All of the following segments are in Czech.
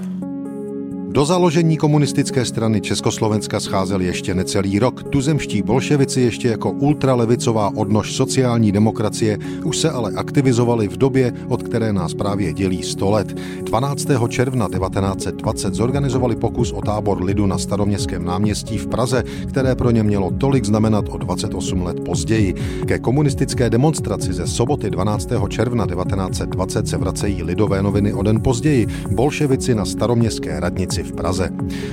Bye. Do založení komunistické strany Československa scházel ještě necelý rok. Tuzemští bolševici ještě jako ultralevicová odnož sociální demokracie už se ale aktivizovali v době, od které nás právě dělí 100 let. 12. června 1920 zorganizovali pokus o tábor lidu na staroměstském náměstí v Praze, které pro ně mělo tolik znamenat o 28 let později. Ke komunistické demonstraci ze soboty 12. června 1920 se vracejí lidové noviny o den později. Bolševici na staroměstské radnici v Praze.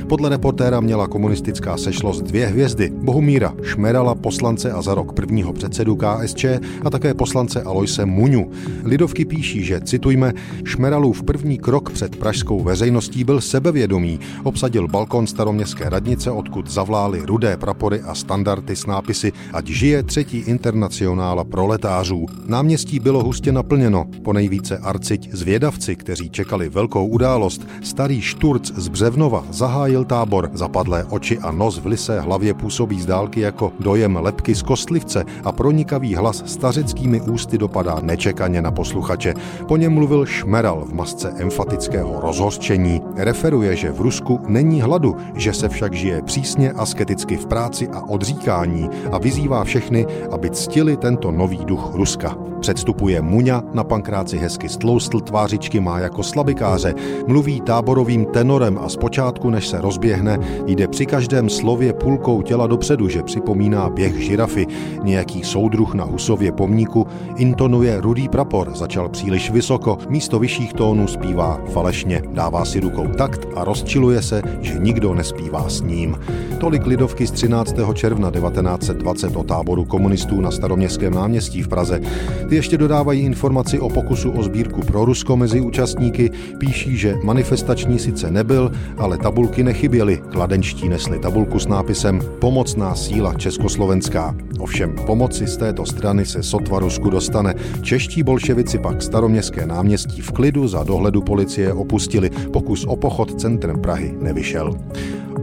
Podle reportéra měla komunistická sešlost dvě hvězdy. Bohumíra Šmerala, poslance a za rok prvního předsedu KSČ a také poslance Aloise Muňu. Lidovky píší, že, citujme, Šmeralův první krok před pražskou veřejností byl sebevědomý. Obsadil balkon staroměstské radnice, odkud zavlály rudé prapory a standardy s nápisy Ať žije třetí internacionála proletářů. Náměstí bylo hustě naplněno, po nejvíce arciť zvědavci, kteří čekali velkou událost. Starý šturc z Břevnova zahájil tábor. Zapadlé oči a nos v lisé hlavě působí z dálky jako dojem lepky z kostlivce a pronikavý hlas stařeckými ústy dopadá nečekaně na posluchače. Po něm mluvil Šmeral v masce emfatického rozhořčení. Referuje, že v Rusku není hladu, že se však žije přísně asketicky v práci a odříkání a vyzývá všechny, aby ctili tento nový duch Ruska. Předstupuje Muňa, na pankráci hezky stloustl, tvářičky má jako slabikáře, mluví táborovým tenorem a zpočátku, než se rozběhne, jde při každém slově půlkou těla dopředu, že připomíná běh žirafy. Nějaký soudruh na Husově pomníku intonuje rudý prapor, začal příliš vysoko, místo vyšších tónů zpívá falešně, dává si rukou takt a rozčiluje se, že nikdo nespívá s ním. Tolik lidovky z 13. června 1920 o táboru komunistů na staroměstském náměstí v Praze. Ty ještě dodávají informaci o pokusu o sbírku pro Rusko mezi účastníky, píší, že manifestační sice nebyl, ale tabulky nechyběly. Kladenští nesli tabulku s nápisem Pomocná síla Československá. Ovšem pomoci z této strany se sotva Rusku dostane. Čeští bolševici pak staroměstské náměstí v klidu za dohledu policie opustili. Pokus o pochod centrem Prahy nevyšel.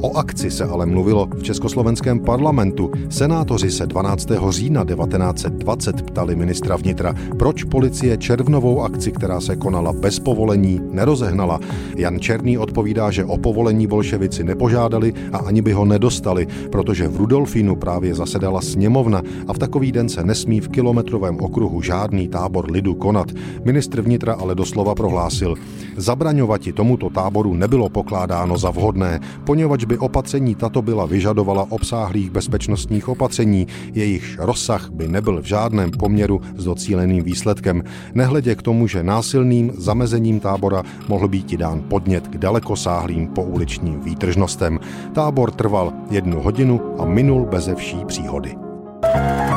O akci se ale mluvilo v československém parlamentu. Senátoři se 12. října 1920 ptali ministra vnitra, proč policie červnovou akci, která se konala bez povolení, nerozehnala. Jan Černý odpovídá, že o povolení bolševici nepožádali a ani by ho nedostali, protože v Rudolfínu právě zasedala sněmovna a v takový den se nesmí v kilometrovém okruhu žádný tábor lidu konat. Ministr vnitra ale doslova prohlásil, zabraňovati tomuto táboru nebylo pokládáno za vhodné, poněvadž by by opatření tato byla vyžadovala obsáhlých bezpečnostních opatření, jejichž rozsah by nebyl v žádném poměru s docíleným výsledkem, nehledě k tomu, že násilným zamezením tábora mohl být i dán podnět k dalekosáhlým pouličním výtržnostem. Tábor trval jednu hodinu a minul beze vší příhody. thank you